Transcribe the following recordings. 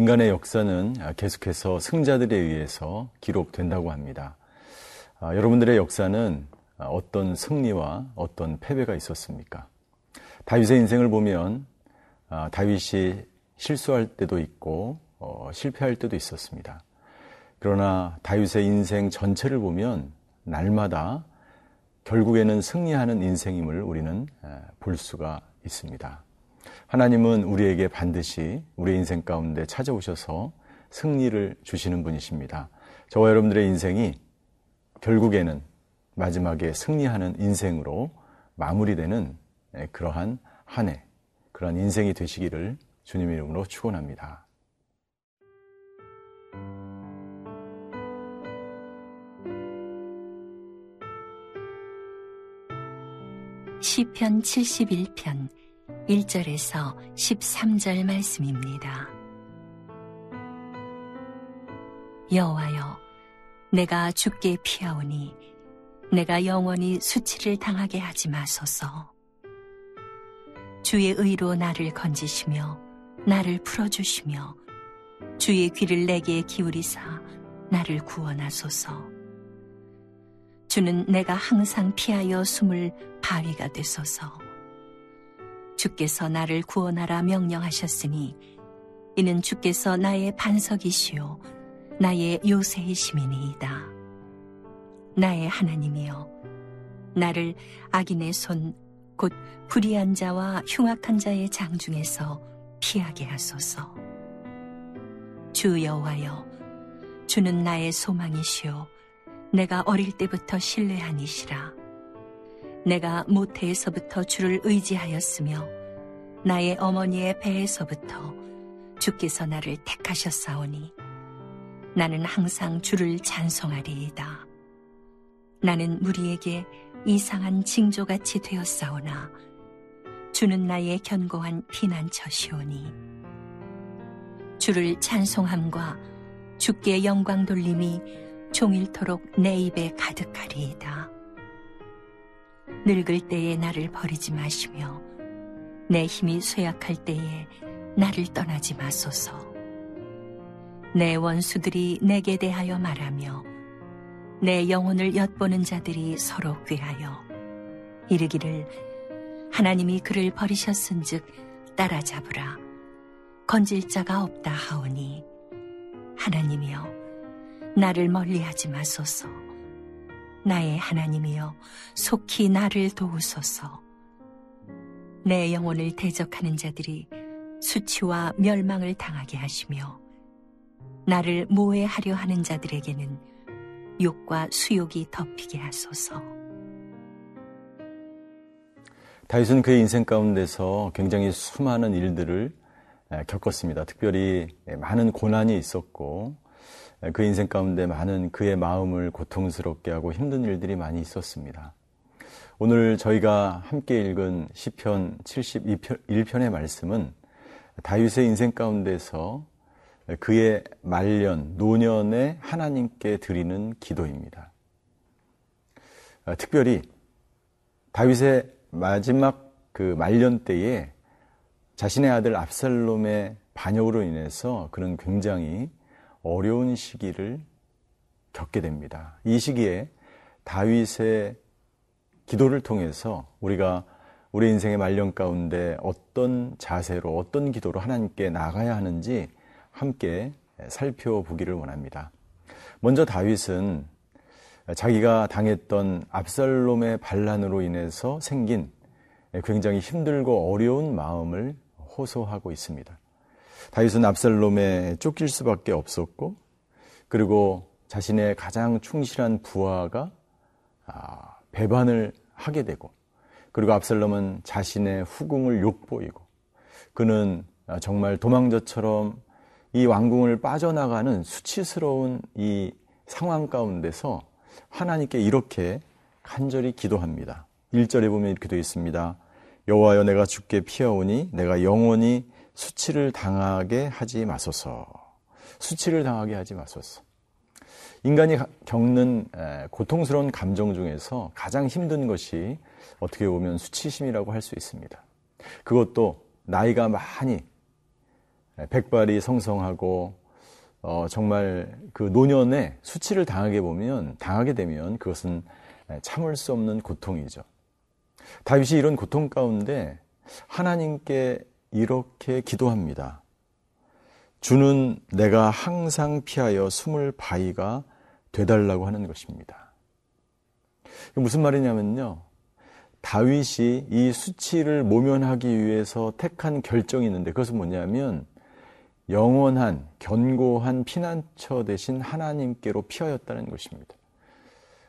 인간의 역사는 계속해서 승자들에 의해서 기록된다고 합니다. 아, 여러분들의 역사는 어떤 승리와 어떤 패배가 있었습니까? 다윗의 인생을 보면 아, 다윗이 실수할 때도 있고 어, 실패할 때도 있었습니다. 그러나 다윗의 인생 전체를 보면 날마다 결국에는 승리하는 인생임을 우리는 볼 수가 있습니다. 하나님은 우리에게 반드시 우리 인생 가운데 찾아오셔서 승리를 주시는 분이십니다. 저와 여러분들의 인생이 결국에는 마지막에 승리하는 인생으로 마무리되는 그러한 한 해, 그러한 인생이 되시기를 주님 이름으로 축원합니다. 시편 71편 1절에서 13절 말씀입니다. 여호와여 내가 죽게 피하오니 내가 영원히 수치를 당하게 하지 마소서. 주의 의로 나를 건지시며 나를 풀어주시며 주의 귀를 내게 기울이사 나를 구원하소서. 주는 내가 항상 피하여 숨을 바위가 되소서. 주께서 나를 구원하라 명령하셨으니 이는 주께서 나의 반석이시요 나의 요새이심이니이다. 나의 하나님이여 나를 악인의 손 곧 불의한 자와 흉악한 자의 장 중에서 피하게 하소서. 주 여호와여 주는 나의 소망이시요 내가 어릴 때부터 신뢰하니시라. 내가 모태에서부터 주를 의지하였으며 나의 어머니의 배에서부터 주께서 나를 택하셨사오니 나는 항상 주를 찬송하리이다. 나는 무리에게 이상한 징조같이 되었사오나 주는 나의 견고한 피난처시오니 주를 찬송함과 주께 영광 돌림이 종일토록 내 입에 가득하리이다. 늙을 때에 나를 버리지 마시며 내 힘이 쇠약할 때에 나를 떠나지 마소서. 내 원수들이 내게 대하여 말하며 내 영혼을 엿보는 자들이 서로 꾀하여 이르기를 하나님이 그를 버리셨은즉 따라잡으라 건질 자가 없다 하오니 하나님이여 나를 멀리하지 마소서 나의 하나님이여 속히 나를 도우소서. 내 영혼을 대적하는 자들이 수치와 멸망을 당하게 하시며 나를 모해하려 하는 자들에게는 욕과 수욕이 덮이게 하소서. 다윗은 그의 인생 가운데서 굉장히 수많은 일들을 겪었습니다. 특별히 많은 고난이 있었고 그 인생 가운데 많은 그의 마음을 고통스럽게 하고 힘든 일들이 많이 있었습니다. 오늘 저희가 함께 읽은 시편 71편의 말씀은 다윗의 인생 가운데서 그의 말년, 노년에 하나님께 드리는 기도입니다. 특별히 다윗의 마지막 그 말년 때에 자신의 아들 압살롬의 반역으로 인해서 그는 굉장히 어려운 시기를 겪게 됩니다. 이 시기에 다윗의 기도를 통해서 우리가 우리 인생의 말년 가운데 어떤 자세로 어떤 기도로 하나님께 나가야 하는지 함께 살펴보기를 원합니다. 먼저 다윗은 자기가 당했던 압살롬의 반란으로 인해서 생긴 굉장히 힘들고 어려운 마음을 호소하고 있습니다. 다윗은 압살롬에 쫓길 수밖에 없었고 그리고 자신의 가장 충실한 부하가 아, 배반을 하게 되고 그리고 압살롬은 자신의 후궁을 욕보이고 그는 정말 도망자처럼 이 왕궁을 빠져나가는 수치스러운 이 상황 가운데서 하나님께 이렇게 간절히 기도합니다. 1절에 보면 이렇게 되어 있습니다. 여호와여 내가 죽게 피하오니 내가 영원히 수치를 당하게 하지 마소서. 수치를 당하게 하지 마소서. 인간이 겪는 고통스러운 감정 중에서 가장 힘든 것이 어떻게 보면 수치심이라고 할 수 있습니다. 그것도 나이가 많이 백발이 성성하고 어, 정말 그 노년에 수치를 당하게 보면 당하게 되면 그것은 참을 수 없는 고통이죠. 다윗이 이런 고통 가운데 하나님께 이렇게 기도합니다. 주는 내가 항상 피하여 숨을 바위가 되달라고 하는 것입니다. 무슨 말이냐면요. 다윗이 이 수치를 모면하기 위해서 택한 결정이 있는데 그것은 뭐냐면 영원한 견고한 피난처 대신 하나님께로 피하였다는 것입니다.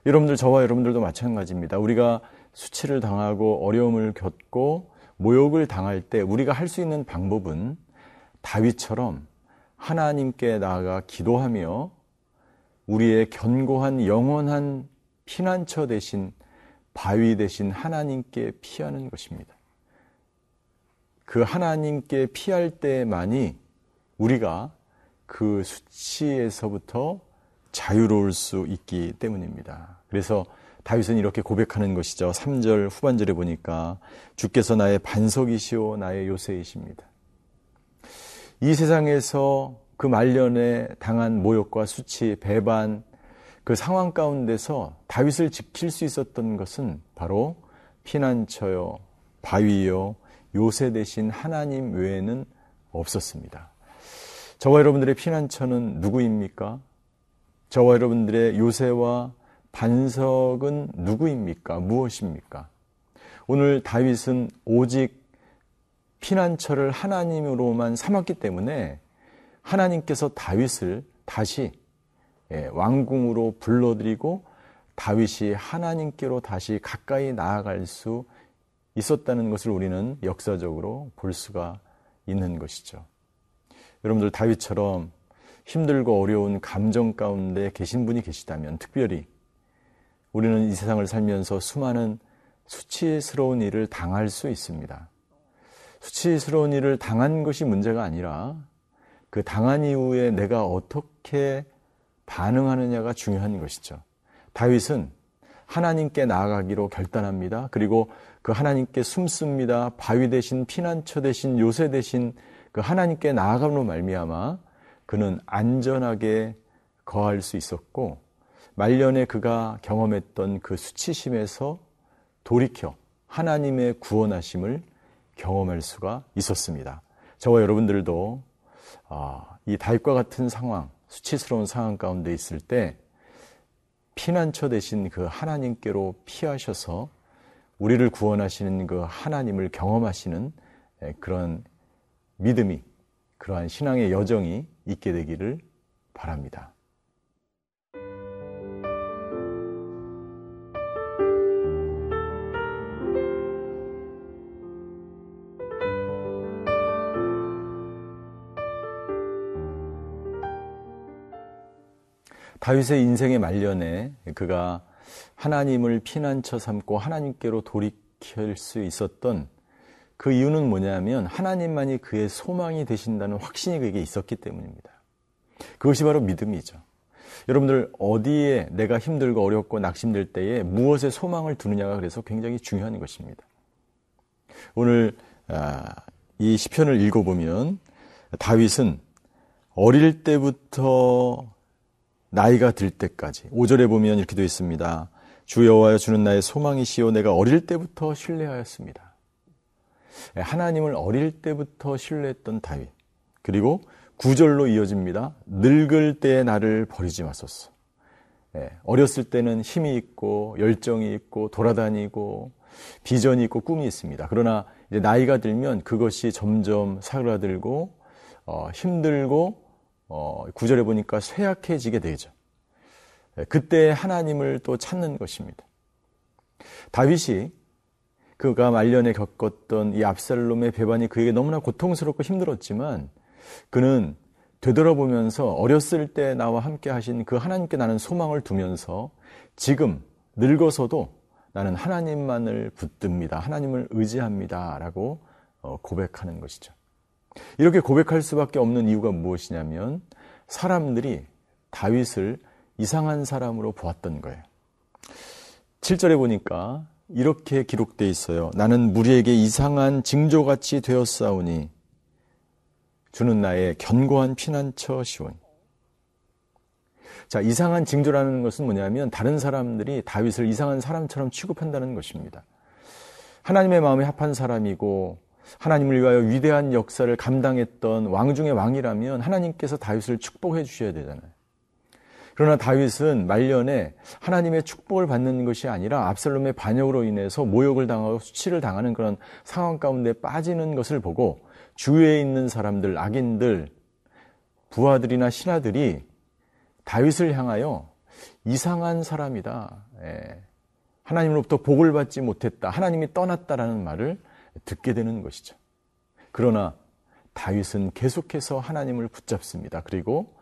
여러분들 저와 여러분들도 마찬가지입니다. 우리가 수치를 당하고 어려움을 겪고 모욕을 당할 때 우리가 할 수 있는 방법은 다윗처럼 하나님께 나아가 기도하며 우리의 견고한 영원한 피난처 대신 바위 대신 하나님께 피하는 것입니다. 그 하나님께 피할 때만이 우리가 그 수치에서부터 자유로울 수 있기 때문입니다. 그래서 다윗은 이렇게 고백하는 것이죠. 3절 후반절에 보니까 주께서 나의 반석이시오 나의 요새이십니다. 이 세상에서 그 말년에 당한 모욕과 수치, 배반, 그 상황 가운데서 다윗을 지킬 수 있었던 것은 바로 피난처요, 바위요, 요새 대신 하나님 외에는 없었습니다. 저와 여러분들의 피난처는 누구입니까? 저와 여러분들의 요새와 반석은 누구입니까? 무엇입니까? 오늘 다윗은 오직 피난처를 하나님으로만 삼았기 때문에 하나님께서 다윗을 다시 예, 왕궁으로 불러들이고 다윗이 하나님께로 다시 가까이 나아갈 수 있었다는 것을 우리는 역사적으로 볼 수가 있는 것이죠. 여러분들 다윗처럼 힘들고 어려운 감정 가운데 계신 분이 계시다면 특별히 우리는 이 세상을 살면서 수많은 수치스러운 일을 당할 수 있습니다. 수치스러운 일을 당한 것이 문제가 아니라 그 당한 이후에 내가 어떻게 반응하느냐가 중요한 것이죠. 다윗은 하나님께 나아가기로 결단합니다. 그리고 그 하나님께 숨습니다. 바위 대신 피난처 대신 요새 대신 그 하나님께 나아감으로 말미암아 그는 안전하게 거할 수 있었고 말년에 그가 경험했던 그 수치심에서 돌이켜 하나님의 구원하심을 경험할 수가 있었습니다. 저와 여러분들도 아, 이 다윗과 같은 상황, 수치스러운 상황 가운데 있을 때 피난처 대신 그 하나님께로 피하셔서 우리를 구원하시는 그 하나님을 경험하시는 그런 믿음이 그러한 신앙의 여정이 있게 되기를 바랍니다. 다윗의 인생의 말년에 그가 하나님을 피난처 삼고 하나님께로 돌이킬 수 있었던 그 이유는 뭐냐면 하나님만이 그의 소망이 되신다는 확신이 그에게 있었기 때문입니다. 그것이 바로 믿음이죠. 여러분들 어디에 내가 힘들고 어렵고 낙심될 때에 무엇에 소망을 두느냐가 그래서 굉장히 중요한 것입니다. 오늘 아, 이 시편을 읽어보면 다윗은 어릴 때부터 나이가 들 때까지 5절에 보면 이렇게 되어 있습니다. 주 여호와여 주는 나의 소망이시오 내가 어릴 때부터 신뢰하였습니다. 예, 하나님을 어릴 때부터 신뢰했던 다윗. 그리고 9절로 이어집니다. 늙을 때 나를 버리지 마소서. 예, 어렸을 때는 힘이 있고 열정이 있고 돌아다니고 비전이 있고 꿈이 있습니다. 그러나 이제 나이가 들면 그것이 점점 사그라들고 어, 힘들고 어, 구절에 보니까 쇠약해지게 되죠. 예, 그때 하나님을 또 찾는 것입니다. 다윗이 그가 말년에 겪었던 이 압살롬의 배반이 그에게 너무나 고통스럽고 힘들었지만 그는 되돌아보면서 어렸을 때 나와 함께 하신 그 하나님께 나는 소망을 두면서 지금 늙어서도 나는 하나님만을 붙듭니다. 하나님을 의지합니다. 라고 어, 고백하는 것이죠. 이렇게 고백할 수밖에 없는 이유가 무엇이냐면 사람들이 다윗을 이상한 사람으로 보았던 거예요. 7절에 보니까 이렇게 기록되어 있어요. 나는 무리에게 이상한 징조같이 되었사오니 주는 나의 견고한 피난처 시온. 자, 이상한 징조라는 것은 뭐냐면 다른 사람들이 다윗을 이상한 사람처럼 취급한다는 것입니다. 하나님의 마음에 합한 사람이고 하나님을 위하여 위대한 역사를 감당했던 왕 중의 왕이라면 하나님께서 다윗을 축복해 주셔야 되잖아요. 그러나 다윗은 말년에 하나님의 축복을 받는 것이 아니라 압살롬의 반역으로 인해서 모욕을 당하고 수치를 당하는 그런 상황 가운데 빠지는 것을 보고 주위에 있는 사람들, 악인들, 부하들이나 신하들이 다윗을 향하여 이상한 사람이다. 예. 하나님으로부터 복을 받지 못했다. 하나님이 떠났다라는 말을 듣게 되는 것이죠. 그러나 다윗은 계속해서 하나님을 붙잡습니다. 그리고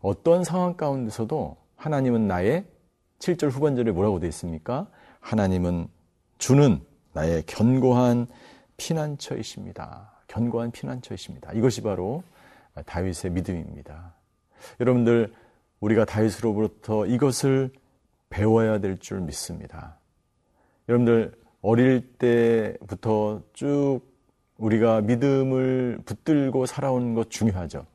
어떤 상황 가운데서도 하나님은 나의 7절 후반절에 뭐라고 되어 있습니까? 하나님은 주는 나의 견고한 피난처이십니다. 견고한 피난처이십니다. 이것이 바로 다윗의 믿음입니다. 여러분들 우리가 다윗으로부터 이것을 배워야 될 줄 믿습니다. 여러분들 어릴 때부터 쭉 우리가 믿음을 붙들고 살아온 것 중요하죠.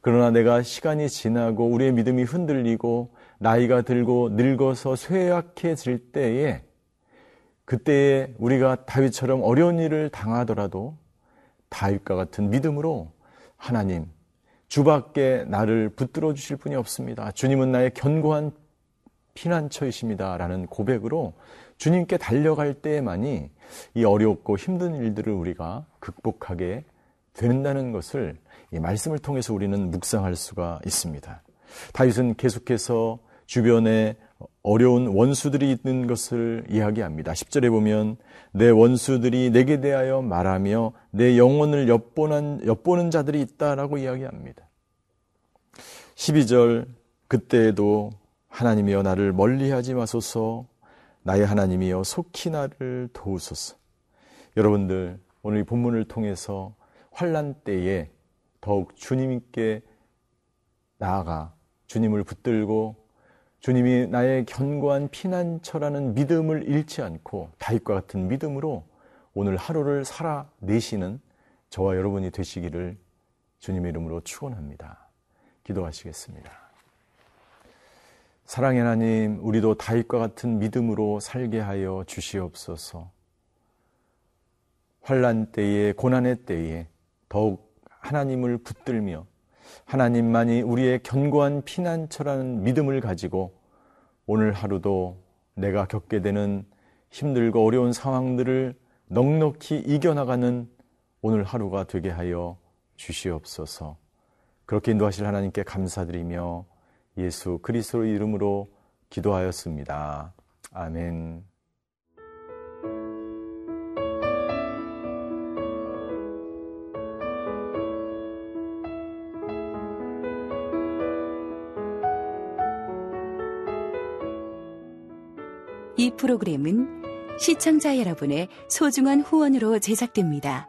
그러나 내가 시간이 지나고 우리의 믿음이 흔들리고 나이가 들고 늙어서 쇠약해질 때에 그때에 우리가 다윗처럼 어려운 일을 당하더라도 다윗과 같은 믿음으로 하나님 주밖에 나를 붙들어 주실 분이 없습니다. 주님은 나의 견고한 피난처이십니다. 라는 고백으로 주님께 달려갈 때에만이 이 어렵고 힘든 일들을 우리가 극복하게 된다는 것을 이 말씀을 통해서 우리는 묵상할 수가 있습니다. 다윗은 계속해서 주변에 어려운 원수들이 있는 것을 이야기합니다. 10절에 보면 내 원수들이 내게 대하여 말하며 내 영혼을 엿보는, 엿보는 자들이 있다라고 이야기합니다. 12절 그때에도 하나님이여 나를 멀리하지 마소서 나의 하나님이여 속히 나를 도우소서. 여러분들 오늘 이 본문을 통해서 환란 때에 더욱 주님께 나아가 주님을 붙들고 주님이 나의 견고한 피난처라는 믿음을 잃지 않고 다윗과 같은 믿음으로 오늘 하루를 살아내시는 저와 여러분이 되시기를 주님의 이름으로 축원합니다. 기도하시겠습니다. 사랑의 하나님, 우리도 다윗과 같은 믿음으로 살게 하여 주시옵소서. 환란 때에 고난의 때에 더욱 하나님을 붙들며 하나님만이 우리의 견고한 피난처라는 믿음을 가지고 오늘 하루도 내가 겪게 되는 힘들고 어려운 상황들을 넉넉히 이겨나가는 오늘 하루가 되게 하여 주시옵소서. 그렇게 인도하실 하나님께 감사드리며 예수 그리스도 이름으로 기도하였습니다. 아멘. 이 프로그램은 시청자 여러분의 소중한 후원으로 제작됩니다.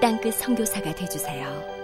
땅끝 성교사가 되주세요